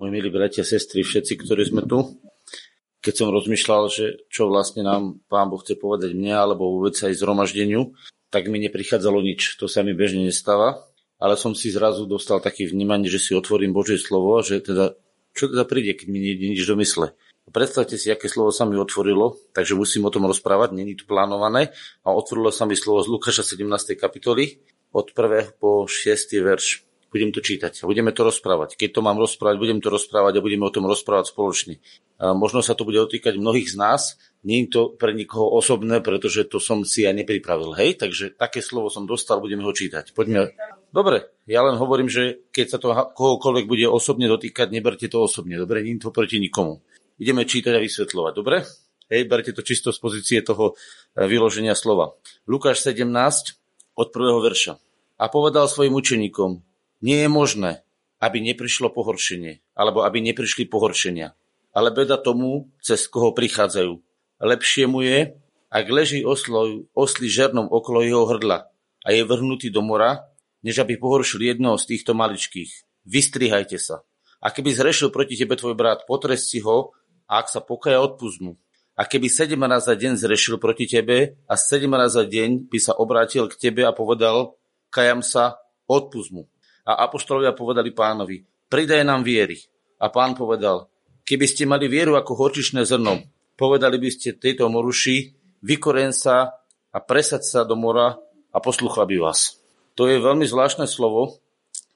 moji milí bratia, sestry, všetci, ktorí sme tu. Keď som rozmýšľal, že čo vlastne nám Pán Boh chce povedať mne, alebo vôbec aj zhromaždeniu, tak mi neprichádzalo nič. To sa mi bežne nestáva. Ale som si zrazu dostal také vnímanie, že si otvorím Božie slovo, že teda, čo teda príde, keď mi nejde nič do mysle. Predstavte si, aké slovo sa mi otvorilo, takže musím o tom rozprávať, není to plánované. A otvorilo sa mi slovo z Lukáša 17. kapitoly od 1. po 6. verš budem to čítať budeme to rozprávať. Keď to mám rozprávať, budem to rozprávať a budeme o tom rozprávať spoločne. Možno sa to bude dotýkať mnohých z nás, nie je to pre nikoho osobné, pretože to som si ja nepripravil. Hej, takže také slovo som dostal, budeme ho čítať. Poďme. Dobre, ja len hovorím, že keď sa to kohokoľvek bude osobne dotýkať, neberte to osobne. Dobre, nie to proti nikomu. Ideme čítať a vysvetľovať. Dobre? Hej, berte to čisto z pozície toho e, vyloženia slova. Lukáš 17 od prvého verša. A povedal svojim učeníkom, nie je možné, aby neprišlo pohoršenie, alebo aby neprišli pohoršenia. Ale beda tomu, cez koho prichádzajú. Lepšie mu je, ak leží oslo, osli žernom okolo jeho hrdla a je vrhnutý do mora, než aby pohoršil jednoho z týchto maličkých. Vystrihajte sa. A keby zrešil proti tebe tvoj brat, potrest si ho a ak sa pokaja, odpust mu. A keby sedem raz za deň zrešil proti tebe a sedem raz za deň by sa obrátil k tebe a povedal, kajam sa, odpust mu. A apoštolovia povedali pánovi, pridaj nám viery. A pán povedal, keby ste mali vieru ako horčičné zrno, povedali by ste tejto moruši, vykoren sa a presať sa do mora a posluchla by vás. To je veľmi zvláštne slovo.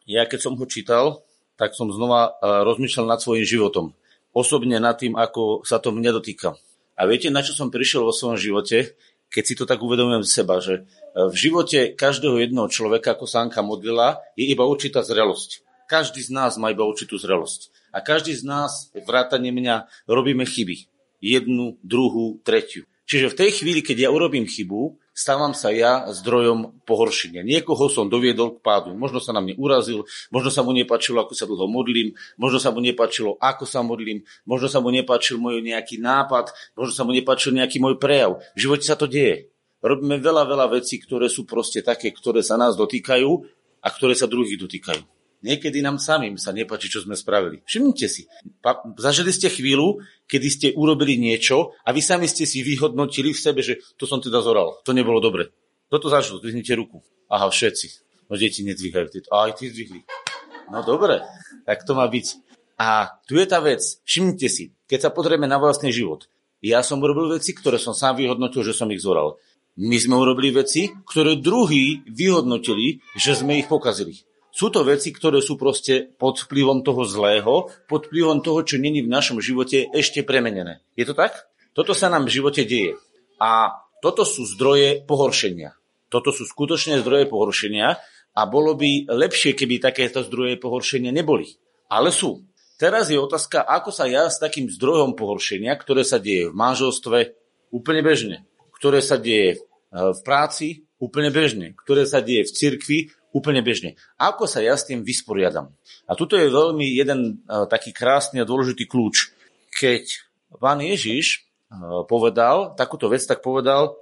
Ja keď som ho čítal, tak som znova e, rozmýšľal nad svojim životom. Osobne nad tým, ako sa to mne dotýka. A viete, na čo som prišiel vo svojom živote? Keď si to tak uvedomujem z seba, že e, v živote každého jedného človeka, ako sa Anka modlila, je iba určitá zrelosť. Každý z nás má iba určitú zrelosť. A každý z nás, vrátane mňa, robíme chyby. Jednu, druhú, tretiu. Čiže v tej chvíli, keď ja urobím chybu, stávam sa ja zdrojom pohoršenia. Niekoho som doviedol k pádu. Možno sa na mne urazil, možno sa mu nepačilo, ako sa dlho modlím, možno sa mu nepačilo, ako sa modlím, možno sa mu nepačil môj nejaký nápad, možno sa mu nepačil nejaký môj prejav. V živote sa to deje. Robíme veľa, veľa vecí, ktoré sú proste také, ktoré sa nás dotýkajú a ktoré sa druhých dotýkajú. Niekedy nám samým sa nepačí, čo sme spravili. Všimnite si, pa, zažili ste chvíľu, kedy ste urobili niečo a vy sami ste si vyhodnotili v sebe, že to som teda zoral, to nebolo dobre. Toto zažil, zdvihnite ruku. Aha, všetci. No deti nedvíhajú. Aj ty zdvihli. No dobre, tak to má byť. A tu je tá vec. Všimnite si, keď sa pozrieme na vlastný život. Ja som urobil veci, ktoré som sám vyhodnotil, že som ich zoral. My sme urobili veci, ktoré druhí vyhodnotili, že sme ich pokazili. Sú to veci, ktoré sú proste pod vplyvom toho zlého, pod vplyvom toho, čo není v našom živote ešte premenené. Je to tak? Toto sa nám v živote deje. A toto sú zdroje pohoršenia. Toto sú skutočné zdroje pohoršenia a bolo by lepšie, keby takéto zdroje pohoršenia neboli. Ale sú. Teraz je otázka, ako sa ja s takým zdrojom pohoršenia, ktoré sa deje v manželstve úplne bežne, ktoré sa deje e, v práci úplne bežne, ktoré sa deje v cirkvi úplne bežne. Ako sa ja s tým vysporiadam? A tuto je veľmi jeden uh, taký krásny a dôležitý kľúč. Keď pán Ježiš uh, povedal takúto vec, tak povedal,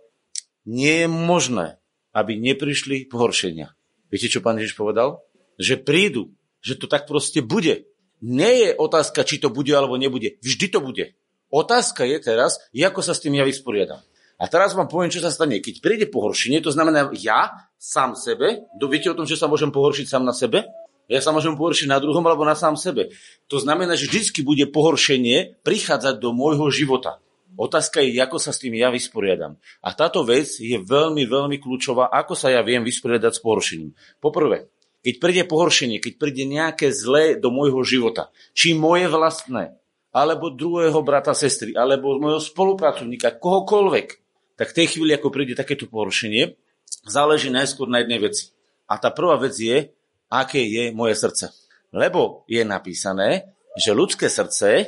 nie je možné, aby neprišli pohoršenia. Viete, čo pán Ježiš povedal? Že prídu, že to tak proste bude. Nie je otázka, či to bude alebo nebude. Vždy to bude. Otázka je teraz, ako sa s tým ja vysporiadam. A teraz vám poviem, čo sa stane. Keď príde pohoršenie, to znamená ja sám sebe, viete o tom, že sa môžem pohoršiť sám na sebe? Ja sa môžem pohoršiť na druhom alebo na sám sebe. To znamená, že vždy bude pohoršenie prichádzať do môjho života. Otázka je, ako sa s tým ja vysporiadam. A táto vec je veľmi, veľmi kľúčová, ako sa ja viem vysporiadať s pohoršením. Poprvé, keď príde pohoršenie, keď príde nejaké zlé do môjho života, či moje vlastné, alebo druhého brata, sestry, alebo môjho spolupracovníka, kohokoľvek, tak v tej chvíli, ako príde takéto porušenie, záleží najskôr na jednej veci. A tá prvá vec je, aké je moje srdce. Lebo je napísané, že ľudské srdce, e,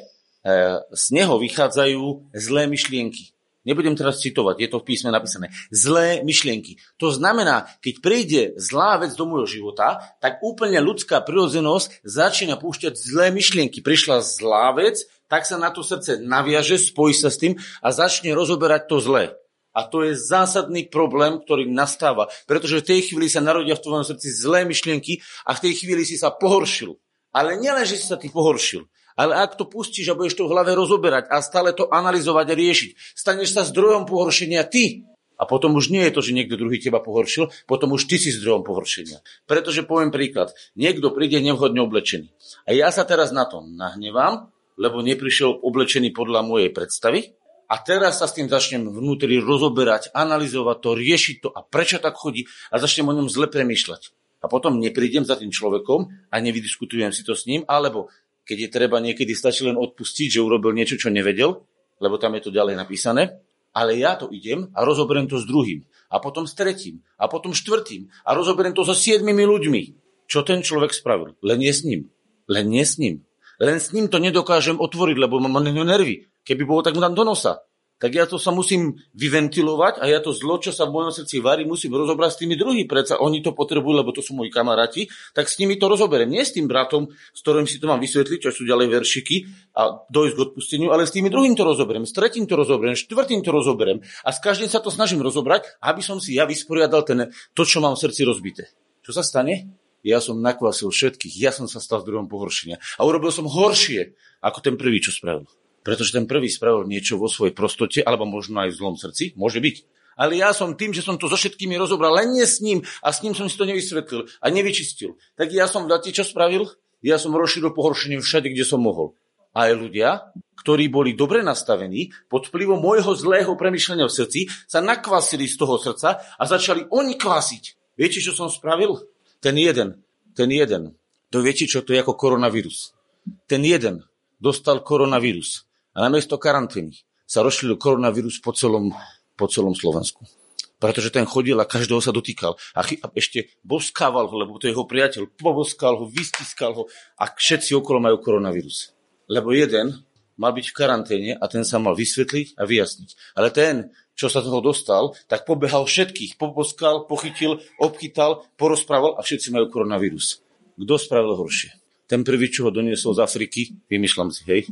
z neho vychádzajú zlé myšlienky. Nebudem teraz citovať, je to v písme napísané. Zlé myšlienky. To znamená, keď príde zlá vec do môjho života, tak úplne ľudská prirodzenosť začína púšťať zlé myšlienky. Prišla zlá vec, tak sa na to srdce naviaže, spojí sa s tým a začne rozoberať to zlé. A to je zásadný problém, ktorý nastáva. Pretože v tej chvíli sa narodia v tvojom srdci zlé myšlienky a v tej chvíli si sa pohoršil. Ale nielen, že si sa ty pohoršil, ale ak to pustíš a budeš to v hlave rozoberať a stále to analyzovať a riešiť, staneš sa zdrojom pohoršenia ty. A potom už nie je to, že niekto druhý teba pohoršil, potom už ty si zdrojom pohoršenia. Pretože poviem príklad, niekto príde nevhodne oblečený. A ja sa teraz na to nahnevám, lebo neprišiel oblečený podľa mojej predstavy, a teraz sa s tým začnem vnútri rozoberať, analyzovať to, riešiť to a prečo tak chodí a začnem o ňom zle premýšľať. A potom neprídem za tým človekom a nevydiskutujem si to s ním, alebo keď je treba, niekedy stačí len odpustiť, že urobil niečo, čo nevedel, lebo tam je to ďalej napísané, ale ja to idem a rozoberiem to s druhým, a potom s tretím, a potom štvrtým, a rozoberiem to so siedmimi ľuďmi. Čo ten človek spravil? Len nie s ním. Len nie s ním. Len s ním to nedokážem otvoriť, lebo mám nervy. Keby bolo, tak mu dám do nosa. Tak ja to sa musím vyventilovať a ja to zlo, čo sa v mojom srdci varí, musím rozobrať s tými druhými. Predsa oni to potrebujú, lebo to sú moji kamaráti, tak s nimi to rozoberiem. Nie s tým bratom, s ktorým si to mám vysvetliť, čo sú ďalej veršiky a dojsť k odpusteniu, ale s tými druhým to rozoberiem, s tretím to rozoberiem, štvrtým to rozoberiem a s každým sa to snažím rozobrať, aby som si ja vysporiadal ten, to, čo mám v srdci rozbité. Čo sa stane? Ja som nakvasil všetkých, ja som sa stal druhom pohoršenia a urobil som horšie ako ten prvý, čo spravil. Pretože ten prvý spravil niečo vo svojej prostote, alebo možno aj v zlom srdci, môže byť. Ale ja som tým, že som to so všetkými rozobral, len nie s ním a s ním som si to nevysvetlil a nevyčistil. Tak ja som, dáte, čo spravil? Ja som rozšíril pohoršenie všade, kde som mohol. A aj ľudia, ktorí boli dobre nastavení, pod vplyvom môjho zlého premyšľania v srdci, sa nakvasili z toho srdca a začali oni kvasiť. Viete, čo som spravil? Ten jeden, ten jeden. To viete, čo to je ako koronavírus. Ten jeden dostal koronavírus a namiesto karantény sa rozšíril koronavírus po celom, po celom Slovensku. Pretože ten chodil a každého sa dotýkal. A, chy- a ešte boskával ho, lebo to je jeho priateľ. Poboskal ho, vystiskal ho a všetci okolo majú koronavírus. Lebo jeden mal byť v karanténe a ten sa mal vysvetliť a vyjasniť. Ale ten, čo sa toho dostal, tak pobehal všetkých. Poboskal, pochytil, obchytal, porozprával a všetci majú koronavírus. Kto spravil horšie? Ten prvý, čo ho doniesol z Afriky, vymýšľam si, hej,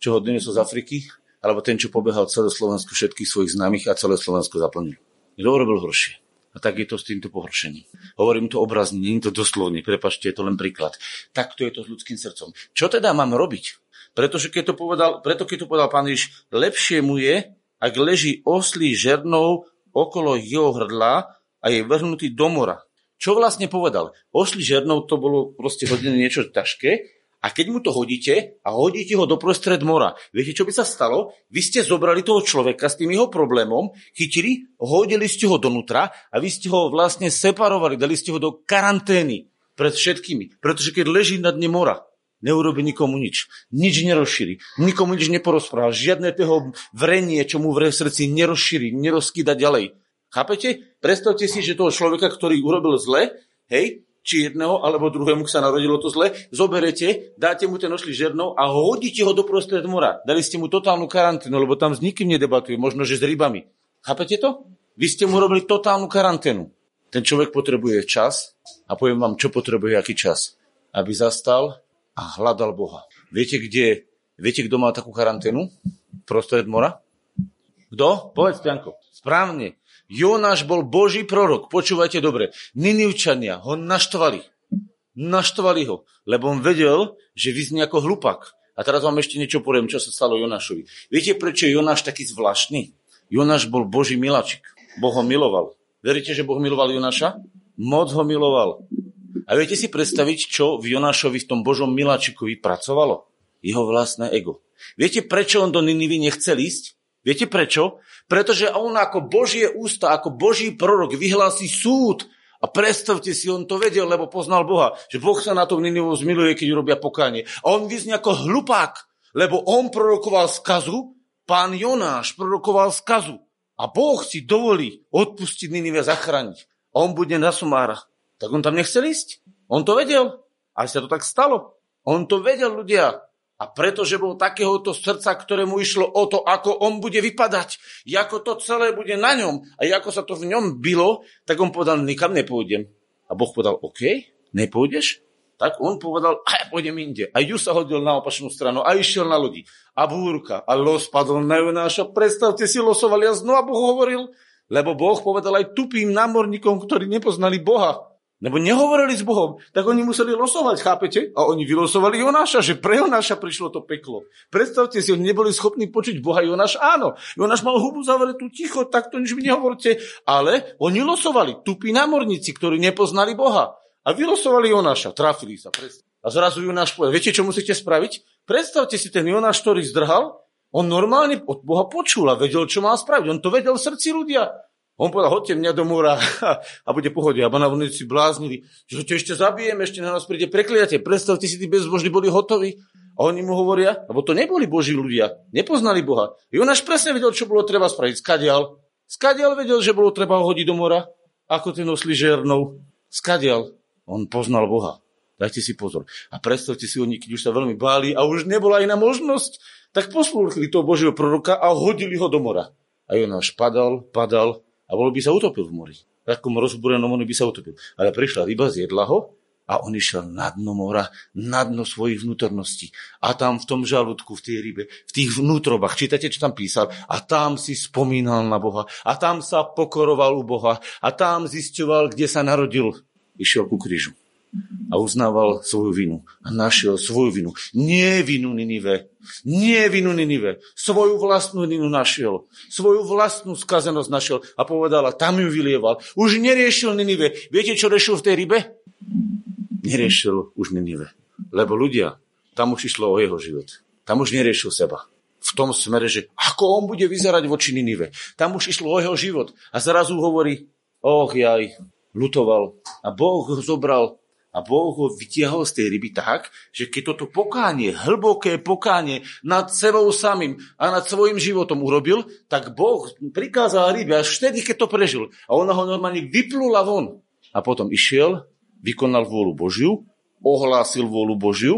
čo ho doniesol z Afriky, alebo ten, čo pobehal celé Slovensko všetkých svojich známych a celé Slovensko zaplnil. Kto urobil horšie? A tak je to s týmto pohoršením. Hovorím to obrazne, nie je to doslovne, prepačte, je to len príklad. Takto je to s ľudským srdcom. Čo teda mám robiť? Pretože keď to povedal, preto keď to povedal pán Ježiš, lepšie mu je, ak leží oslý žernou okolo jeho hrdla a je vrhnutý do mora. Čo vlastne povedal? Oslý žernou to bolo proste hodené niečo ťažké a keď mu to hodíte a hodíte ho do prostred mora, viete, čo by sa stalo? Vy ste zobrali toho človeka s tým jeho problémom, chytili, hodili ste ho donútra a vy ste ho vlastne separovali, dali ste ho do karantény pred všetkými. Pretože keď leží na dne mora, neurobi nikomu nič. Nič nerozšíri. Nikomu nič neporozpráva. Žiadne toho vrenie, čo mu v srdci nerozšíri, nerozkýda ďalej. Chápete? Predstavte si, že toho človeka, ktorý urobil zle, hej, či jedného alebo druhému sa narodilo to zle, zoberete, dáte mu ten ošli žernou a hodíte ho do prostred mora. Dali ste mu totálnu karanténu, lebo tam s nikým nedebatuje, možno že s rybami. Chápete to? Vy ste mu robili totálnu karanténu. Ten človek potrebuje čas a poviem vám, čo potrebuje, aký čas. Aby zastal a hľadal Boha. Viete, kde, viete, kto má takú karanténu? Prostred mora? Kto? Povedz, Pianko. Správne. Jonáš bol Boží prorok, počúvajte dobre. Ninivčania ho naštvali. Naštvali ho, lebo on vedel, že vyznie ako hlupak. A teraz vám ešte niečo poviem, čo sa stalo Jonášovi. Viete, prečo je Jonáš taký zvláštny? Jonáš bol Boží milačik. Boh ho miloval. Veríte, že Boh miloval Jonáša? Moc ho miloval. A viete si predstaviť, čo v Jonášovi v tom Božom miláčikovi pracovalo? Jeho vlastné ego. Viete, prečo on do Ninivy nechcel ísť? Viete prečo? Pretože on ako Božie ústa, ako Boží prorok vyhlási súd. A predstavte si, on to vedel, lebo poznal Boha, že Boh sa na to Ninivu zmiluje, keď robia pokánie. A on vyznie ako hlupák, lebo on prorokoval skazu, pán Jonáš prorokoval skazu. A Boh si dovolí odpustiť Ninive zachrániť. A on bude na sumárach. Tak on tam nechcel ísť. On to vedel. A sa to tak stalo. On to vedel, ľudia. A pretože bol takéhoto srdca, ktorému išlo o to, ako on bude vypadať, ako to celé bude na ňom a ako sa to v ňom bylo, tak on povedal, nikam nepôjdem. A Boh povedal, OK, nepôjdeš? Tak on povedal, a ja pôjdem inde. A ju sa hodil na opačnú stranu a išiel na lodi. A búrka. A los padol na Jonáša. Predstavte si, losovali a znova Boh hovoril, lebo Boh povedal aj tupým námorníkom, ktorí nepoznali Boha. Lebo nehovorili s Bohom, tak oni museli losovať, chápete? A oni vylosovali Jonáša, že pre Jonáša prišlo to peklo. Predstavte si, oni neboli schopní počuť Boha. Jonáš áno. Jonáš mal hubu zavretú ticho, tak to nič mi nehovorte. Ale oni losovali. Tupí námorníci, ktorí nepoznali Boha. A vylosovali Jonáša. Trafili sa. A zrazu Jonáš povedal, viete, čo musíte spraviť? Predstavte si ten Jonáš, ktorý zdrhal, on normálne od Boha počul a vedel, čo má spraviť. On to vedel v srdci ľudia. On povedal, hoďte mňa do mora a bude pohode. A banavníci bláznili, že to ešte zabijem, ešte na nás príde prekliate. Predstavte si, tí bezbožní boli hotoví. A oni mu hovoria, lebo to neboli boží ľudia, nepoznali Boha. Jonáš presne vedel, čo bolo treba spraviť. Skadial. Skadial vedel, že bolo treba ho hodiť do mora, ako ten nosli žernov. Skadial. On poznal Boha. Dajte si pozor. A predstavte si, oni, keď už sa veľmi báli a už nebola iná možnosť, tak poslúchli toho Božieho proroka a hodili ho do mora. A Jonáš padal, padal a bol by sa utopil v mori. V takom rozbúrenom on by sa utopil. Ale prišla ryba, zjedla ho a on išiel na dno mora, na dno svojich vnútorností. A tam v tom žalúdku, v tej rybe, v tých vnútrobách, čítate, čo tam písal, a tam si spomínal na Boha, a tam sa pokoroval u Boha, a tam zisťoval, kde sa narodil. Išiel ku krížu a uznával svoju vinu a našiel svoju vinu. Nie vinu Ninive, nie vinu Ninive, svoju vlastnú vinu našiel, svoju vlastnú skazenosť našiel a povedal, a tam ju vylieval. Už neriešil Ninive. Viete, čo riešil v tej rybe? Neriešil už Ninive. Lebo ľudia, tam už išlo o jeho život. Tam už neriešil seba. V tom smere, že ako on bude vyzerať voči Ninive. Tam už išlo o jeho život. A zrazu hovorí, och jaj, lutoval. A Boh ho zobral a Boh ho vytiahol z tej ryby tak, že keď toto pokánie, hlboké pokánie nad sebou samým a nad svojim životom urobil, tak Boh prikázal rybe až vtedy, keď to prežil. A ona ho normálne vyplula von. A potom išiel, vykonal vôľu Božiu, ohlásil vôľu Božiu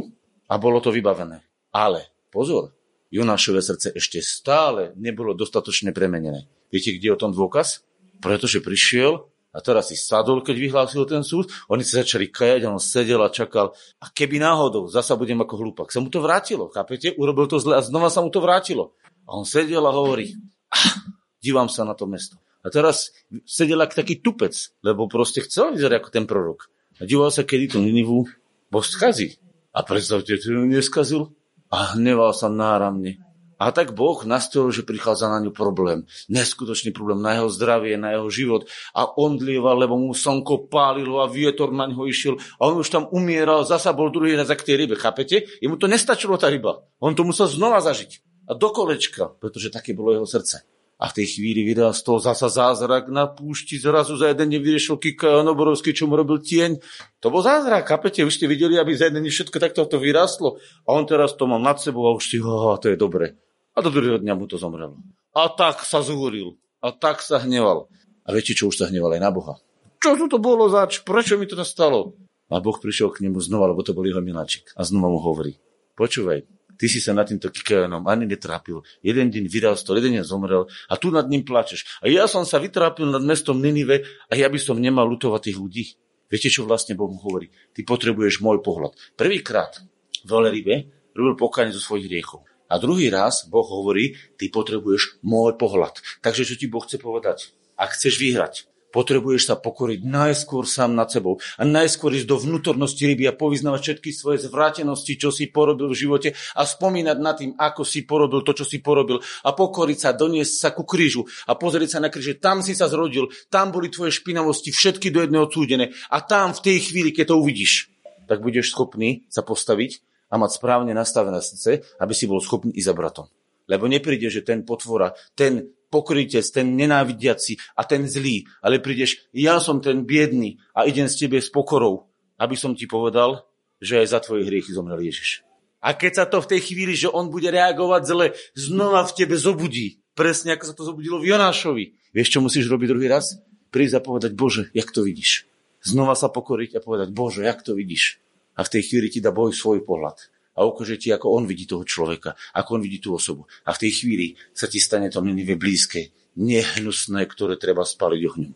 a bolo to vybavené. Ale pozor, Jonášové srdce ešte stále nebolo dostatočne premenené. Viete, kde je o tom dôkaz? Pretože prišiel a teraz si sadol, keď vyhlásil ten súd, oni sa začali kajať on sedel a čakal. A keby náhodou, zasa budem ako hlúpak, sa mu to vrátilo, chápete? Urobil to zle a znova sa mu to vrátilo. A on sedel a hovorí, ah, dívam sa na to mesto. A teraz sedel ako taký tupec, lebo proste chcel vyzerať ako ten prorok. A díval sa, kedy tú Ninivu Boh skazí. A predstavte, že ju neskazil a hneval sa náramne. A tak Boh nastolil, že prichádza na ňu problém. Neskutočný problém na jeho zdravie, na jeho život. A on dlieval, lebo mu slnko pálilo a vietor na ňo išiel. A on už tam umieral, zasa bol druhý raz k tej rybe. Chápete? Jemu to nestačilo tá ryba. On to musel znova zažiť. A do kolečka, pretože také bolo jeho srdce. A v tej chvíli vydal z toho zasa zázrak na púšti, zrazu za jeden nevyriešil Kika Noborovský, čo mu robil tieň. To bol zázrak, chápete? Už ste videli, aby za jeden všetko takto to vyrastlo. A on teraz to mal nad sebou a už si, oh, to je dobre. A do druhého dňa mu to zomrelo. A tak sa zúril. A tak sa hneval. A viete, čo už sa hneval aj na Boha? Čo tu to bolo zač? Prečo mi to nastalo? A Boh prišiel k nemu znova, lebo to bol jeho miláčik. A znova mu hovorí, počúvaj, ty si sa nad týmto kikajanom ani netrápil. Jeden deň vyrastal, jeden deň zomrel a tu nad ním plačeš. A ja som sa vytrápil nad mestom Ninive a ja by som nemal lutovať tých ľudí. Viete, čo vlastne Boh mu hovorí? Ty potrebuješ môj pohľad. Prvýkrát v Oleribe robil pokánie zo svojich riechov. A druhý raz Boh hovorí, ty potrebuješ môj pohľad. Takže čo ti Boh chce povedať? Ak chceš vyhrať, potrebuješ sa pokoriť najskôr sám nad sebou a najskôr ísť do vnútornosti ryby a povyznávať všetky svoje zvrátenosti, čo si porobil v živote a spomínať nad tým, ako si porobil to, čo si porobil a pokoriť sa, doniesť sa ku krížu a pozrieť sa na kríž, že tam si sa zrodil, tam boli tvoje špinavosti všetky do jedného odsúdené a tam v tej chvíli, keď to uvidíš, tak budeš schopný sa postaviť a mať správne nastavené srdce, aby si bol schopný ísť za bratom. Lebo nepríde, že ten potvora, ten pokrytec, ten nenávidiaci a ten zlý, ale prídeš, ja som ten biedný a idem s tebe s pokorou, aby som ti povedal, že aj za tvoje hriechy zomrel Ježiš. A keď sa to v tej chvíli, že on bude reagovať zle, znova v tebe zobudí. Presne ako sa to zobudilo v Jonášovi. Vieš, čo musíš robiť druhý raz? Prísť a povedať, Bože, jak to vidíš? Znova sa pokoriť a povedať, Bože, jak to vidíš? A v tej chvíli ti dá Boh svoj pohľad a ukáže ti, ako on vidí toho človeka, ako on vidí tú osobu. A v tej chvíli sa ti stane to Ninive blízke, nehnusné, ktoré treba spaliť ohňom.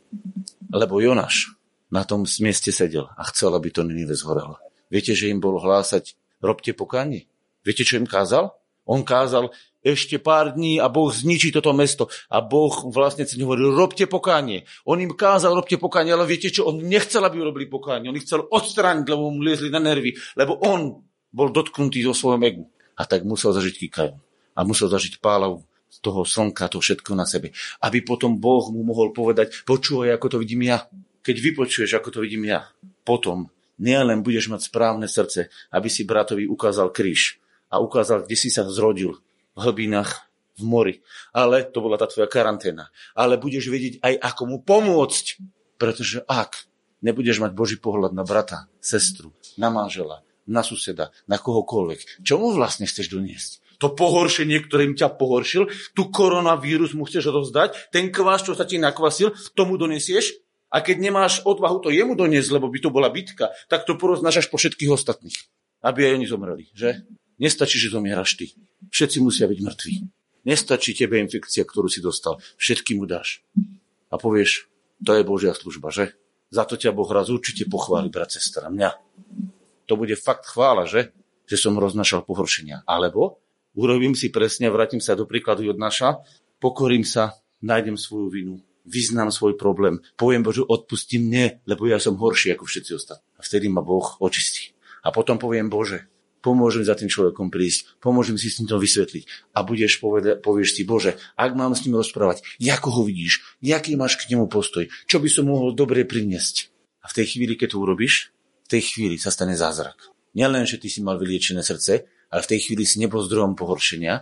Lebo Jonáš na tom mieste sedel a chcel, aby to Ninive zhorelo. Viete, že im bolo hlásať, robte pokánie? Viete, čo im kázal? On kázal ešte pár dní a Boh zničí toto mesto. A Boh vlastne cez hovoril, robte pokánie. On im kázal, robte pokánie, ale viete čo, on nechcel, aby urobili pokánie. On ich chcel odstrániť, lebo mu liezli na nervy, lebo on bol dotknutý zo svojom egu. A tak musel zažiť kikajú. A musel zažiť pálavu z toho slnka, to všetko na sebe. Aby potom Boh mu mohol povedať, počúvaj, ako to vidím ja. Keď vypočuješ, ako to vidím ja, potom nielen budeš mať správne srdce, aby si bratovi ukázal kríž a ukázal, kde si sa zrodil, v hlbinách, v mori. Ale to bola tá tvoja karanténa. Ale budeš vedieť aj, ako mu pomôcť. Pretože ak nebudeš mať Boží pohľad na brata, sestru, na manžela, na suseda, na kohokoľvek, čo mu vlastne chceš doniesť? To pohoršenie, ktorým ťa pohoršil, tu koronavírus mu chceš rozdať, ten kvás, čo sa ti nakvasil, tomu donesieš a keď nemáš odvahu to jemu doniesť, lebo by to bola bitka, tak to poroznášaš po všetkých ostatných, aby aj oni zomreli, že? Nestačí, že zomieraš ty. Všetci musia byť mŕtvi. Nestačí tebe infekcia, ktorú si dostal. Všetky mu dáš. A povieš, to je Božia služba, že? Za to ťa Boh raz určite pochváli, brat, sestra, mňa. To bude fakt chvála, že? Že som roznašal pohoršenia. Alebo urobím si presne, vrátim sa do príkladu Jodnaša, pokorím sa, nájdem svoju vinu, vyznám svoj problém, poviem Božu, odpustím mne, lebo ja som horší ako všetci ostatní. A vtedy ma Boh očistí. A potom poviem Bože, pomôžem za tým človekom prísť, pomôžem si s ním to vysvetliť a budeš poveda- povieš si, Bože, ak mám s ním rozprávať, ako ho vidíš, jaký máš k nemu postoj, čo by som mohol dobre priniesť. A v tej chvíli, keď to urobíš, v tej chvíli sa stane zázrak. Nielen, že ty si mal vyliečené srdce, ale v tej chvíli si nebol zdrojom pohoršenia,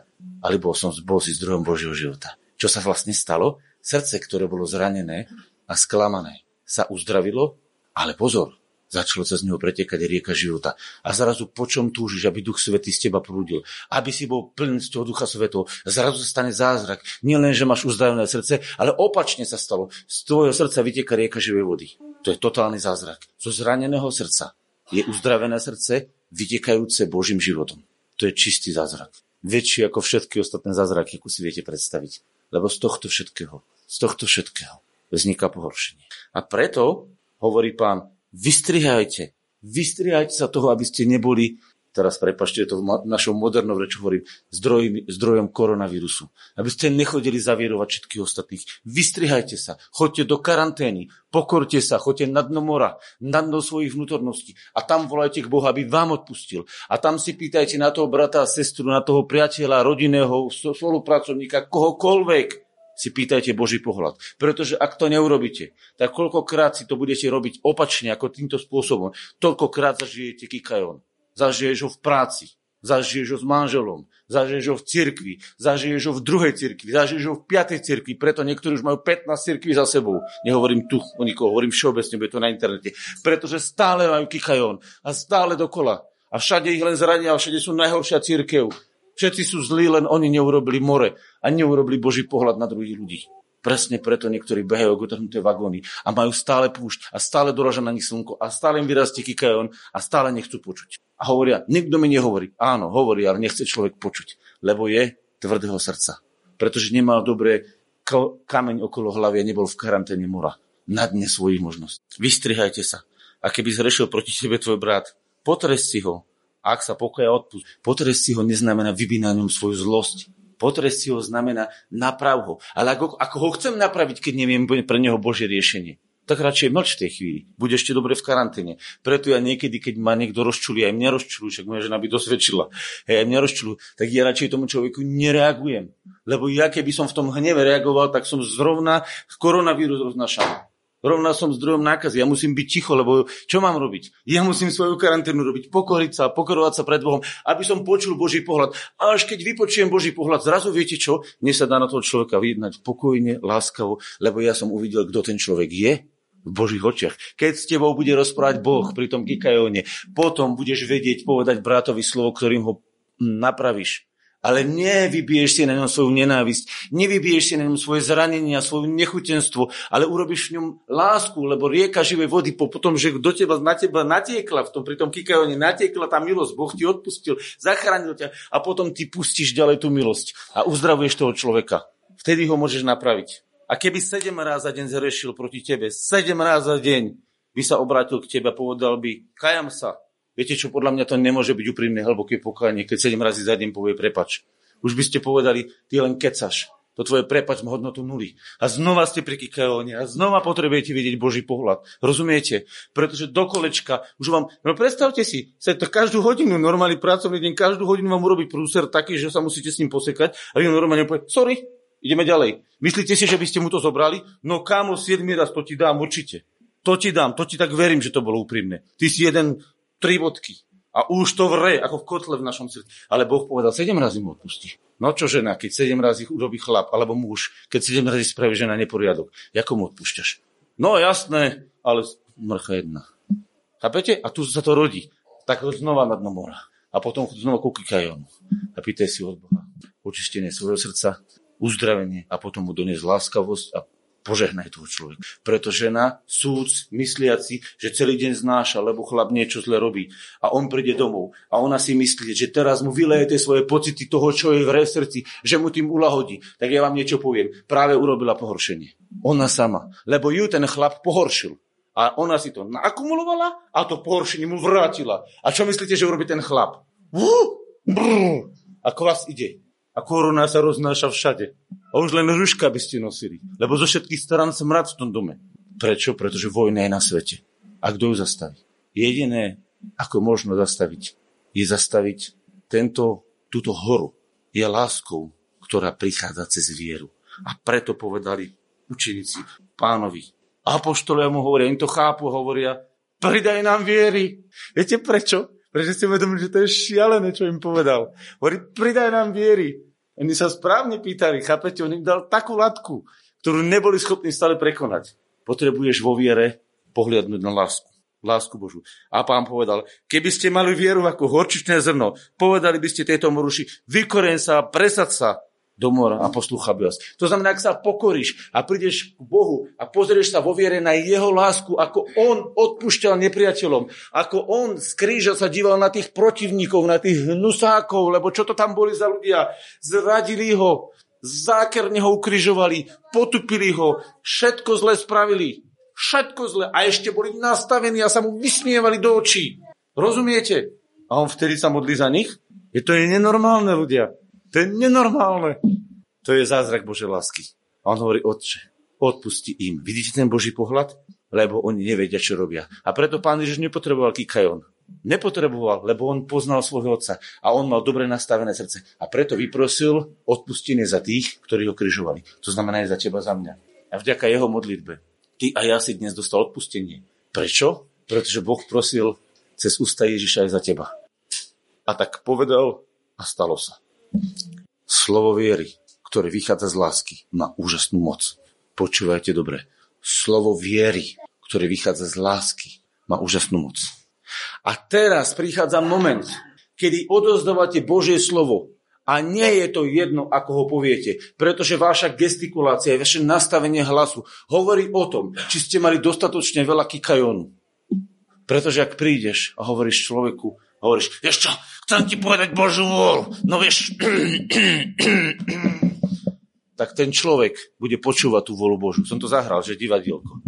ale bol, som, bol si zdrojom Božieho života. Čo sa vlastne stalo? Srdce, ktoré bolo zranené a sklamané, sa uzdravilo, ale pozor, Začalo sa z neho pretekať rieka života. A zrazu po čom túžiš, aby Duch Svetý z teba prúdil? Aby si bol plný z toho Ducha Svetého. Zrazu sa stane zázrak. Nie len, že máš uzdravené srdce, ale opačne sa stalo. Z tvojho srdca vyteka rieka živej vody. To je totálny zázrak. Zo zraneného srdca je uzdravené srdce, vytekajúce Božím životom. To je čistý zázrak. Väčší ako všetky ostatné zázraky, ako si viete predstaviť. Lebo z tohto všetkého, z tohto všetkého vzniká pohoršenie. A preto, hovorí pán, vystrihajte. Vystrihajte sa toho, aby ste neboli, teraz prepašte, to v našom modernom reči hovorím, zdrojom, zdrojom koronavírusu. Aby ste nechodili zavierovať všetkých ostatných. Vystrihajte sa, choďte do karantény, pokorte sa, choďte na dno mora, na dno svojich vnútorností a tam volajte k Bohu, aby vám odpustil. A tam si pýtajte na toho brata a sestru, na toho priateľa, rodinného, spolupracovníka, kohokoľvek si pýtajte Boží pohľad. Pretože ak to neurobíte, tak koľkokrát si to budete robiť opačne ako týmto spôsobom, toľkokrát zažijete kikajón. Zažiješ ho v práci, zažiješ ho s manželom, zažiješ ho v cirkvi, zažiješ ho v druhej cirkvi, zažiješ ho v piatej cirkvi, preto niektorí už majú 15 cirkví za sebou. Nehovorím tu o nikoho, hovorím všeobecne, bude to na internete. Pretože stále majú kikajón a stále dokola. A všade ich len zrania a všade sú najhoršia církev. Všetci sú zlí, len oni neurobili more a neurobili Boží pohľad na druhých ľudí. Presne preto niektorí behajú ako trhnuté vagóny a majú stále púšť a stále doraža na nich slnko a stále im vyrastie kikajon a stále nechcú počuť. A hovoria, nikto mi nehovorí. Áno, hovorí, ale nechce človek počuť, lebo je tvrdého srdca. Pretože nemal dobré kameň okolo hlavy a nebol v karanténe mora. Na dne svojich možností. Vystrihajte sa. A keby zrešil proti tebe tvoj brat, potrest si ho, ak sa pokoja odpust. Potrest si ho neznamená vybiť svoju zlosť. Potrest si ho znamená naprav ho. Ale ako, ako ho chcem napraviť, keď neviem pre neho Božie riešenie? tak radšej mlč v tej chvíli. Bude ešte dobre v karanténe. Preto ja niekedy, keď ma niekto rozčulí, aj mňa rozčulú, však moja žena by dosvedčila, hej, aj mňa rozčulú, tak ja radšej tomu človeku nereagujem. Lebo ja keby som v tom hneve reagoval, tak som zrovna koronavírus roznašal rovná som zdrojom nákazy. Ja musím byť ticho, lebo čo mám robiť? Ja musím svoju karanténu robiť, pokoriť sa, pokorovať sa pred Bohom, aby som počul Boží pohľad. A až keď vypočujem Boží pohľad, zrazu viete čo? Mne sa dá na toho človeka vyjednať pokojne, láskavo, lebo ja som uvidel, kto ten človek je v Božích očiach. Keď s tebou bude rozprávať Boh pri tom Gikajóne, potom budeš vedieť povedať bratovi slovo, ktorým ho napravíš ale nevybiješ si na ňom svoju nenávisť, nevybiješ si na ňom svoje zranenia, svoju nechutenstvo, ale urobíš v ňom lásku, lebo rieka živej vody po, potom, že do teba, na teba natiekla, v tom, pri tom kikajone natiekla tá milosť, Boh ti odpustil, zachránil ťa a potom ty pustíš ďalej tú milosť a uzdravuješ toho človeka. Vtedy ho môžeš napraviť. A keby sedem ráz za deň zrešil proti tebe, sedem ráz za deň by sa obrátil k tebe a povedal by, kajam sa, Viete čo, podľa mňa to nemôže byť úprimné hlboké pokánie, keď sedem razy za deň povie prepač. Už by ste povedali, ty len kecaš. To tvoje prepač má hodnotu nuly. A znova ste pri kikaóne a znova potrebujete vidieť Boží pohľad. Rozumiete? Pretože do kolečka, už vám, no predstavte si, sa to každú hodinu, normálny pracovný deň, každú hodinu vám urobí prúser taký, že sa musíte s ním posekať a vy normálne povie, sorry, ideme ďalej. Myslíte si, že by ste mu to zobrali? No kámo, 7 raz to ti dám určite. To ti dám, to ti tak verím, že to bolo úprimné. Ty si jeden tri bodky. A už to vre, ako v kotle v našom srdci. Ale Boh povedal, sedem razy mu odpustí. No čo žena, keď sedem razy urobí chlap, alebo muž, keď sedem razy spraví žena neporiadok, ako mu odpúšťaš? No jasné, ale mrcha jedna. Chápete? A tu sa to rodí. Tak znova na dno mora. A potom znova ku kikajónu. A pýtaj si od Boha. Očistenie svojho srdca, uzdravenie a potom mu doniesť láskavosť a požehnaj toho človeka. Preto žena, súd, mysliaci, že celý deň znáša, lebo chlap niečo zle robí a on príde domov a ona si myslí, že teraz mu vyleje tie svoje pocity toho, čo je v srdci, že mu tým ulahodí. Tak ja vám niečo poviem. Práve urobila pohoršenie. Ona sama. Lebo ju ten chlap pohoršil. A ona si to naakumulovala a to pohoršenie mu vrátila. A čo myslíte, že urobí ten chlap? Brr, ako vás ide. A korona sa roznáša všade. A už len ruška by ste nosili. Lebo zo všetkých stran smrad v tom dome. Prečo? Pretože vojna je na svete. A kto ju zastaví? Jediné, ako možno zastaviť, je zastaviť tento, túto horu. Je láskou, ktorá prichádza cez vieru. A preto povedali učeníci pánovi. Apoštolia mu hovoria, im to chápu, hovoria, pridaj nám viery. Viete prečo? Pretože si uvedomili, že to je šialené, čo im povedal. Hovorí, pridaj nám viery. Oni sa správne pýtali, chápete? On im dal takú latku, ktorú neboli schopní stále prekonať. Potrebuješ vo viere pohliadnúť na lásku. Lásku Božu. A pán povedal, keby ste mali vieru ako horčičné zrno, povedali by ste tejto moruši, vykoren sa, presad sa do mora a poslúcha vás. To znamená, ak sa pokoríš a prídeš k Bohu a pozrieš sa vo viere na jeho lásku, ako on odpúšťal nepriateľom, ako on z kríža sa díval na tých protivníkov, na tých hnusákov, lebo čo to tam boli za ľudia? Zradili ho, zákerne ho ukrižovali, potupili ho, všetko zle spravili. Všetko zle. A ešte boli nastavení a sa mu vysmievali do očí. Rozumiete? A on vtedy sa modlí za nich? Je to je nenormálne, ľudia. To je nenormálne. To je zázrak Božej lásky. A on hovorí, otče, odpusti im. Vidíte ten Boží pohľad? Lebo oni nevedia, čo robia. A preto pán Ježiš nepotreboval kikajon. Nepotreboval, lebo on poznal svojho otca a on mal dobre nastavené srdce. A preto vyprosil odpustenie za tých, ktorí ho križovali. To znamená aj za teba, za mňa. A vďaka jeho modlitbe ty a ja si dnes dostal odpustenie. Prečo? Pretože Boh prosil cez ústa Ježiša aj za teba. A tak povedal a stalo sa. Slovo viery, ktoré vychádza z lásky, má úžasnú moc. Počúvajte dobre. Slovo viery, ktoré vychádza z lásky, má úžasnú moc. A teraz prichádza moment, kedy odozdávate Božie slovo a nie je to jedno, ako ho poviete, pretože vaša gestikulácia, vaše nastavenie hlasu hovorí o tom, či ste mali dostatočne veľa kikajónu. Pretože ak prídeš a hovoríš človeku, hovoríš, vieš čo, chcem ti povedať Božú vôľu, no vieš, tak ten človek bude počúvať tú vôľu Božu. Som to zahral, že divadielko.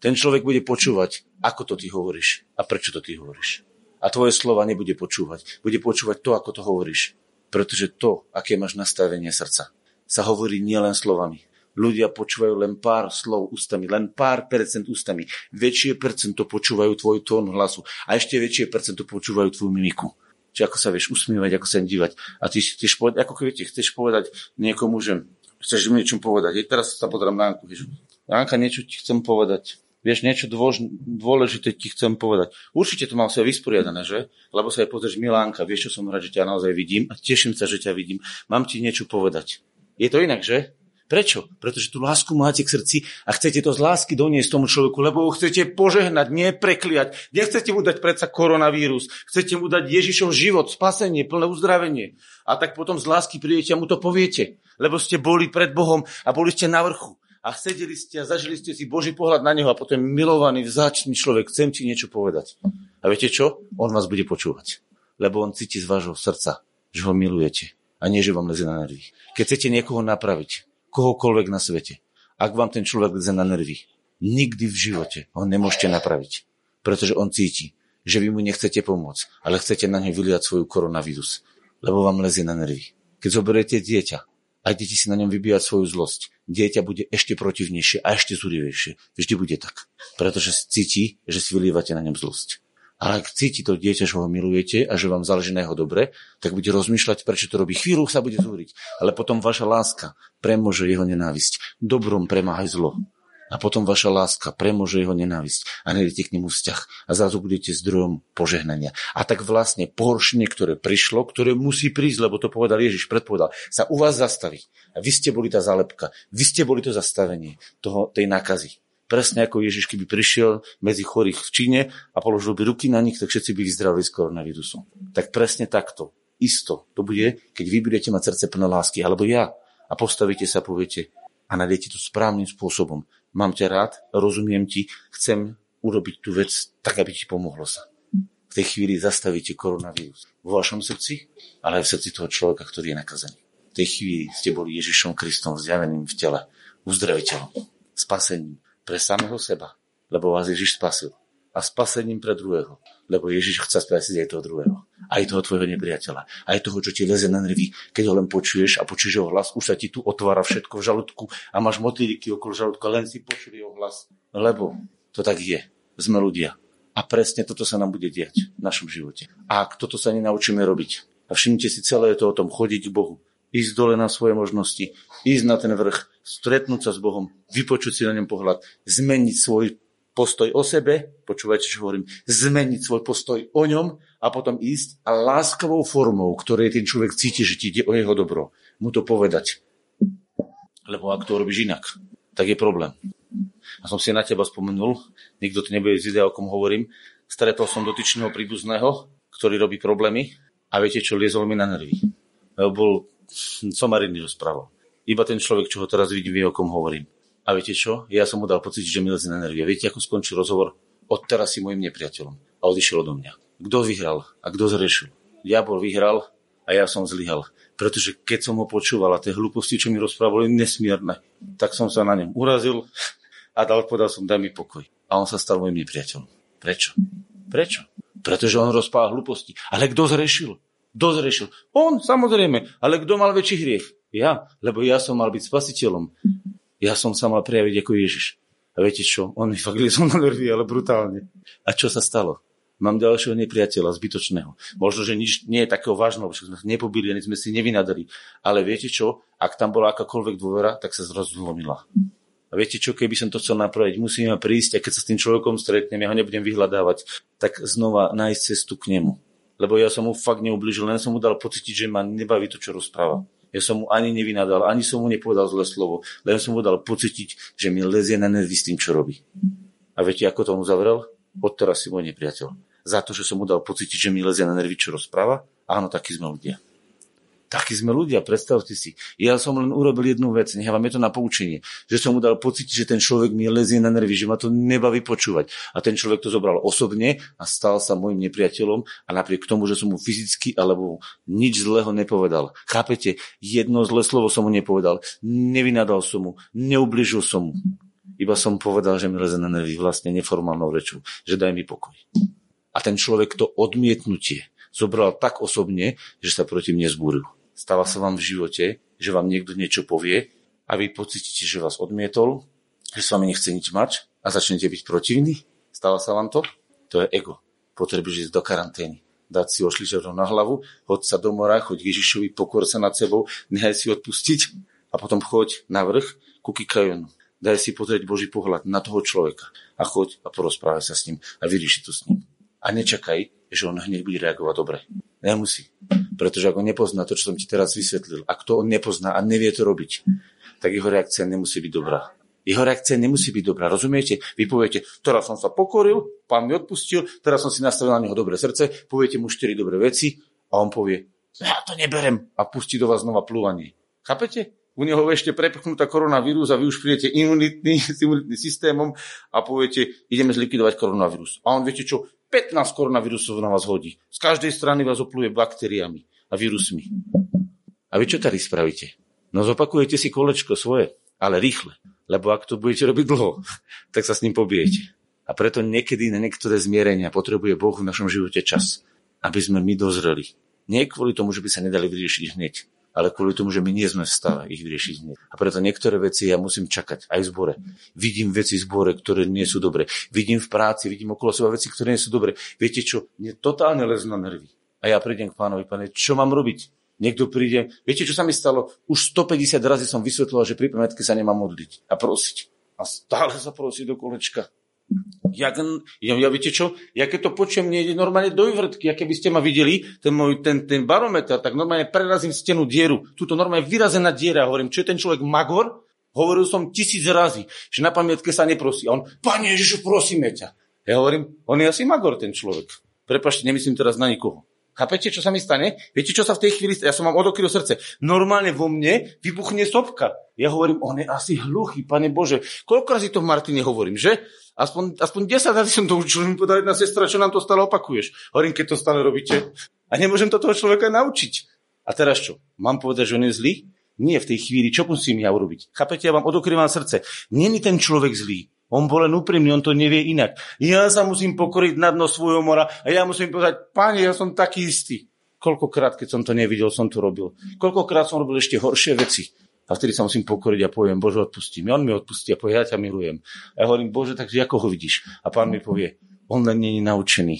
Ten človek bude počúvať, ako to ty hovoríš a prečo to ty hovoríš. A tvoje slova nebude počúvať. Bude počúvať to, ako to hovoríš. Pretože to, aké máš nastavenie srdca, sa hovorí nielen slovami, ľudia počúvajú len pár slov ústami, len pár percent ústami. Väčšie percento počúvajú tvoj tón hlasu a ešte väčšie percento počúvajú tvoju mimiku. Čiže ako sa vieš usmievať, ako sa dívať. A ty chceš povedať, ako viete, chceš povedať niekomu, že chceš mi niečo povedať. Hej, teraz sa pozerám na Anku. Vieš, Anka, niečo ti chcem povedať. Vieš, niečo dôž, dôležité ti chcem povedať. Určite to mal sa vysporiadané, že? Lebo sa aj pozrieš, Milánka, vieš, čo som rád, že ťa naozaj vidím a teším sa, že ťa vidím. Mám ti niečo povedať. Je to inak, že? Prečo? Pretože tú lásku máte k srdci a chcete to z lásky doniesť tomu človeku, lebo ho chcete požehnať, nie prekliať. Nechcete mu dať predsa koronavírus. Chcete mu dať Ježišov život, spasenie, plné uzdravenie. A tak potom z lásky prídete a mu to poviete. Lebo ste boli pred Bohom a boli ste na vrchu. A sedeli ste a zažili ste si Boží pohľad na neho a potom milovaný, vzáčný človek, chcem ti niečo povedať. A viete čo? On vás bude počúvať. Lebo on cíti z vášho srdca, že ho milujete. A nie, že vám leze na nervy. Keď chcete niekoho napraviť, kohokoľvek na svete. Ak vám ten človek leze na nervy, nikdy v živote ho nemôžete napraviť. Pretože on cíti, že vy mu nechcete pomôcť, ale chcete na ňo vyliať svoju koronavírus, lebo vám lezie na nervy. Keď zoberiete dieťa a idete si na ňom vybíjať svoju zlosť, dieťa bude ešte protivnejšie a ešte zúrivejšie. Vždy bude tak. Pretože cíti, že si vylievate na ňom zlosť. Ale ak cíti to dieťa, že ho milujete a že vám záleží na jeho dobre, tak bude rozmýšľať, prečo to robí. Chvíľu sa bude zúriť. Ale potom vaša láska premôže jeho nenávisť. Dobrom premáhaj zlo. A potom vaša láska premôže jeho nenávisť a nejdete k nemu vzťah. A zrazu budete zdrojom požehnania. A tak vlastne pohoršenie, ktoré prišlo, ktoré musí prísť, lebo to povedal Ježiš, predpovedal, sa u vás zastaví. A vy ste boli tá zálepka. Vy ste boli to zastavenie toho, tej nákazy. Presne ako Ježiš, keby prišiel medzi chorých v Číne a položil by ruky na nich, tak všetci by ich zdravili z koronavírusu. Tak presne takto. Isto to bude, keď vy budete mať srdce plné lásky, alebo ja. A postavíte sa poviete, a nájdete to správnym spôsobom. Mám ťa rád, rozumiem ti, chcem urobiť tú vec tak, aby ti pomohlo sa. V tej chvíli zastavíte koronavírus vo vašom srdci, ale aj v srdci toho človeka, ktorý je nakazený. V tej chvíli ste boli Ježišom Kristom zjaveným v tele, uzdraviteľom, spasením, pre samého seba, lebo vás Ježiš spasil. A spasením pre druhého, lebo Ježiš chce spasiť aj toho druhého. Aj toho tvojho nepriateľa. Aj toho, čo ti leze na nervy, keď ho len počuješ a počuješ jeho hlas, už sa ti tu otvára všetko v žalúdku a máš motýliky okolo žalúdka, len si počuli jeho hlas. Lebo to tak je. Sme ľudia. A presne toto sa nám bude diať v našom živote. A ak toto sa nenaučíme robiť, a všimnite si, celé to o tom chodiť k Bohu, ísť dole na svoje možnosti, ísť na ten vrch, stretnúť sa s Bohom, vypočuť si na ňom pohľad, zmeniť svoj postoj o sebe, počúvajte, čo hovorím, zmeniť svoj postoj o ňom a potom ísť a láskavou formou, ktorej ten človek cíti, že ti ide o jeho dobro, mu to povedať. Lebo ak to robíš inak, tak je problém. A som si na teba spomenul, nikto to nebude z videa, o kom hovorím, stretol som dotyčného príbuzného, ktorý robí problémy a viete čo, liezol mi na nervy. Bol somariny rozprával. Iba ten človek, čo ho teraz vidí, vie, o kom hovorím. A viete čo? Ja som mu dal pocit, že mi lezie na nervie. Viete, ako skončil rozhovor? Odteraz si môjim nepriateľom. A odišiel odo mňa. Kto vyhral a kto zrešil? Diabol vyhral a ja som zlyhal. Pretože keď som ho počúval a tie hlúposti, čo mi rozprávali, nesmierne, tak som sa na ňom urazil a dal, povedal som, daj mi pokoj. A on sa stal môjim nepriateľom. Prečo? Prečo? Pretože on rozpával hlúposti. Ale kto zrešil? Kto zrešil? On, samozrejme. Ale kto mal väčší hriech? Ja, lebo ja som mal byť spasiteľom. Ja som sa mal prejaviť ako Ježiš. A viete čo? On mi fakt liezol na nervy, ale brutálne. A čo sa stalo? Mám ďalšieho nepriateľa, zbytočného. Možno, že nič nie je takého vážneho, že sme nepobili, ani sme si nevynadali. Ale viete čo? Ak tam bola akákoľvek dôvera, tak sa zrazu zlomila. A viete čo, keby som to chcel napraviť, musíme prísť a keď sa s tým človekom stretnem, ja ho nebudem vyhľadávať, tak znova nájsť cestu k nemu lebo ja som mu fakt neubližil, len som mu dal pocítiť, že ma nebaví to, čo rozpráva. Ja som mu ani nevynadal, ani som mu nepovedal zlé slovo, len som mu dal pocítiť, že mi lezie na nervy s tým, čo robí. A viete, ako tomu zavrel? Odteraz si môj nepriateľ. Za to, že som mu dal pocítiť, že mi lezie na nervy, čo rozpráva? Áno, takí sme ľudia. Takí sme ľudia, predstavte si. Ja som len urobil jednu vec, nechávam je to na poučenie, že som mu dal pocit, že ten človek mi lezie na nervy, že ma to nebaví počúvať. A ten človek to zobral osobne a stal sa môjim nepriateľom a napriek tomu, že som mu fyzicky alebo nič zlého nepovedal. Chápete? Jedno zlé slovo som mu nepovedal. Nevynadal som mu, neubližil som mu. Iba som povedal, že mi leze na nervy vlastne neformálnou rečou, že daj mi pokoj. A ten človek to odmietnutie zobral tak osobne, že sa proti mne zbúril. Stáva sa vám v živote, že vám niekto niečo povie a vy pocítite, že vás odmietol, že s vami nechce nič mať a začnete byť protivní? Stáva sa vám to? To je ego. Potrebuješ ísť do karantény dať si ošličerom na hlavu, hoď sa do mora, choď Ježišovi, pokor sa nad sebou, nechaj si odpustiť a potom choď na vrch ku Kikajonu. Daj si pozrieť Boží pohľad na toho človeka a choď a porozprávaj sa s ním a vyrieši to s ním. A nečakaj, že on hneď bude reagovať dobre. Nemusí. Pretože ak on nepozná to, čo som ti teraz vysvetlil, ak to on nepozná a nevie to robiť, tak jeho reakcia nemusí byť dobrá. Jeho reakcia nemusí byť dobrá, rozumiete? Vy poviete, teraz som sa pokoril, pán mi odpustil, teraz som si nastavil na neho dobré srdce, poviete mu štyri dobré veci a on povie, ja to neberem a pustí do vás znova plúvanie. Chápete? U neho ešte prepchnutá koronavírus a vy už prídete imunitný, s imunitným systémom a poviete, ideme zlikvidovať koronavírus. A on viete čo, 15 koronavírusov na vás hodí. Z každej strany vás opluje baktériami a vírusmi. A vy čo tady spravíte? No zopakujete si kolečko svoje, ale rýchle. Lebo ak to budete robiť dlho, tak sa s ním pobijete. A preto niekedy na niektoré zmierenia potrebuje Boh v našom živote čas, aby sme my dozreli. Nie kvôli tomu, že by sa nedali vyriešiť hneď, ale kvôli tomu, že my nie sme v stave ich vyriešiť hneď. A preto niektoré veci ja musím čakať aj v zbore. Vidím veci v zbore, ktoré nie sú dobré. Vidím v práci, vidím okolo seba veci, ktoré nie sú dobré. Viete čo? Mne totálne lezú na nervy. A ja prídem k pánovi, pane, čo mám robiť? Niekto príde, viete, čo sa mi stalo? Už 150 razy som vysvetloval, že pri pamätke sa nemám modliť a prosiť. A stále sa prosí do kolečka. Jak, ja, ja viete čo, ja keď to počujem, mne ide normálne do vyvrtky, a keby ste ma videli, ten môj ten, ten barometer, tak normálne prerazím stenu dieru. Tuto normálne vyrazená diera. Hovorím, čo je ten človek magor? Hovoril som tisíc razy, že na pamiatke sa neprosí. A on, pane Ježišu, prosíme ťa. Ja hovorím, on je asi magor, ten človek. Prepašte, nemyslím teraz na nikoho. Chápete, čo sa mi stane? Viete, čo sa v tej chvíli stane? Ja som mám odokryl srdce. Normálne vo mne vybuchne sopka. Ja hovorím, on je asi hluchý, pane Bože. Koľko razy to v Martine hovorím, že? Aspoň, aspoň 10 razy som to učil, mi povedala jedna sestra, čo nám to stále opakuješ. Hovorím, keď to stále robíte. A nemôžem to toho človeka naučiť. A teraz čo? Mám povedať, že on je zlý? Nie v tej chvíli. Čo musím ja urobiť? Chápete, ja vám odokrývam srdce. Není ten človek zlý. On bol len úprimný, on to nevie inak. Ja sa musím pokoriť na dno svojho mora a ja musím povedať, páne, ja som taký istý. Koľkokrát, keď som to nevidel, som to robil. Koľkokrát som robil ešte horšie veci. A vtedy sa musím pokoriť a poviem, Bože, odpustím. On mi odpustí a povie, ja ťa milujem. A ja hovorím, Bože, takže ako ho vidíš? A pán mi povie, on len je naučený.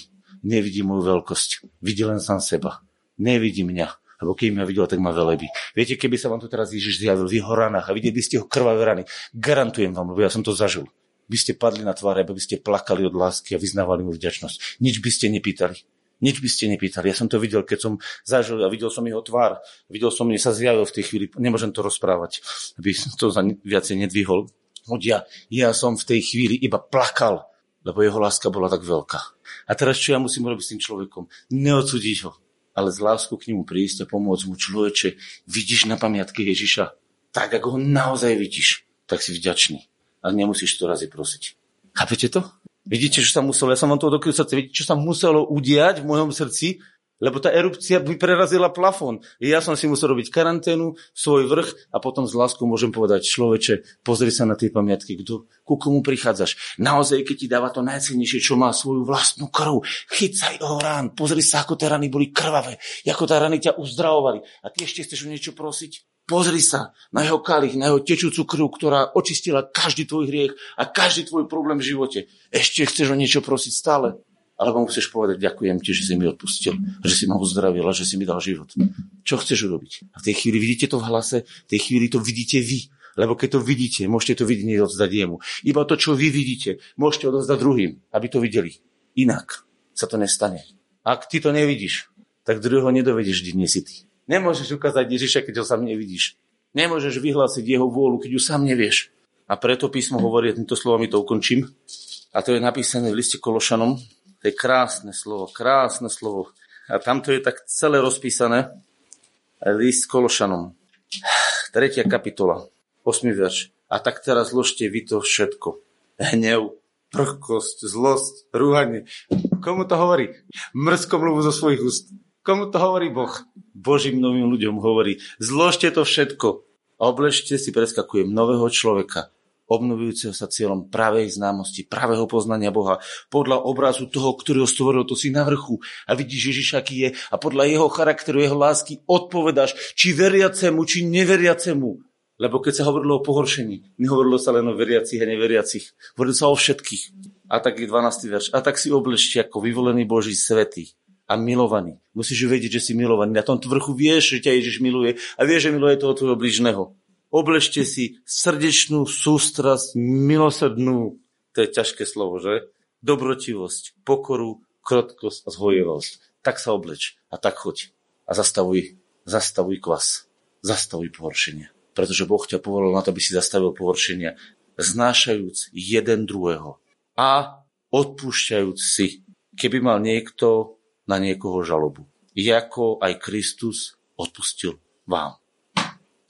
Nevidí moju veľkosť. Vidí len sám seba. Nevidí mňa lebo keď ma videl, tak ma velebí. Viete, keby sa vám tu teraz Ježiš zjavil v jeho ranách a videli by ste ho krvavé rany, garantujem vám, lebo ja som to zažil by ste padli na tváre, aby ste plakali od lásky a vyznávali mu vďačnosť. Nič by ste nepýtali. Nič by ste nepýtali. Ja som to videl, keď som zažil a videl som jeho tvár. Videl som, mne sa zjavil v tej chvíli. Nemôžem to rozprávať, aby som to za viacej nedvihol. Ja, ja som v tej chvíli iba plakal, lebo jeho láska bola tak veľká. A teraz čo ja musím robiť s tým človekom? Neodsúdiť ho, ale z lásku k nemu prísť a pomôcť mu človeče. Vidíš na pamiatke Ježiša? Tak, ako ho naozaj vidíš, tak si vďačný a nemusíš to razy prosiť. Chápete to? Vidíte, čo sa muselo, ja som vám to odokryl srdce, vidíte, čo sa muselo udiať v mojom srdci, lebo tá erupcia by prerazila plafón. Ja som si musel robiť karanténu, svoj vrch a potom s láskou môžem povedať, človeče, pozri sa na tie pamiatky, kto, ku komu prichádzaš. Naozaj, keď ti dáva to najcennejšie, čo má svoju vlastnú krv, chycaj ho rán, pozri sa, ako tie rany boli krvavé, ako tie rany ťa uzdravovali. A ty ešte chceš o niečo prosiť? Pozri sa na jeho kalich, na jeho tečúcu krv, ktorá očistila každý tvoj hriech a každý tvoj problém v živote. Ešte chceš o niečo prosiť stále? Alebo musíš povedať, ďakujem ti, že si mi odpustil, že si ma uzdravil a že si mi dal život. Čo chceš urobiť? A v tej chvíli vidíte to v hlase, v tej chvíli to vidíte vy. Lebo keď to vidíte, môžete to vidieť odzdať jemu. Iba to, čo vy vidíte, môžete odovzdať druhým, aby to videli. Inak sa to nestane. Ak ty to nevidíš, tak druhého nedovedeš, kde nie si ty. Nemôžeš ukázať Ježiša, keď ho sám nevidíš. Nemôžeš vyhlásiť jeho vôľu, keď ju sám nevieš. A preto písmo hovorí, týmto slovami to ukončím, a to je napísané v liste Kološanom, to je krásne slovo, krásne slovo. A tamto je tak celé rozpísané, list Kološanom, tretia kapitola, 8. verš. A tak teraz zložte vy to všetko. Hnev, prchkosť, zlosť, rúhanie. Komu to hovorí? Mrzko mluvu zo svojich úst. Komu to hovorí Boh? Božím novým ľuďom hovorí, zložte to všetko obležte si, preskakujem, nového človeka, obnovujúceho sa cieľom pravej známosti, pravého poznania Boha, podľa obrazu toho, ktorý ho stvoril, to si na vrchu a vidíš Ježiša, aký je a podľa jeho charakteru, jeho lásky odpovedáš, či veriacemu, či neveriacemu. Lebo keď sa hovorilo o pohoršení, nehovorilo sa len o veriacich a neveriacich, hovorilo sa o všetkých. A tak je 12. verš. A tak si obležte ako vyvolený Boží svetý a milovaný. Musíš vedieť, že si milovaný. Na tom vrchu vieš, že ťa Ježiš miluje a vieš, že miluje toho tvojho blížneho. Obležte si srdečnú sústrasť, milosrdnú, to je ťažké slovo, že? Dobrotivosť, pokoru, krotkosť a zhojevosť. Tak sa obleč a tak choď a zastavuj, zastavuj kvas, zastavuj pohoršenie. Pretože Boh ťa povolil na to, aby si zastavil pohoršenia, znášajúc jeden druhého a odpúšťajúc si. Keby mal niekto na niekoho žalobu. Jako aj Kristus odpustil vám.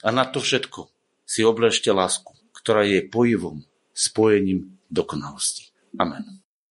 A na to všetko si obležte lásku, ktorá je pojivom, spojením dokonalosti. Amen.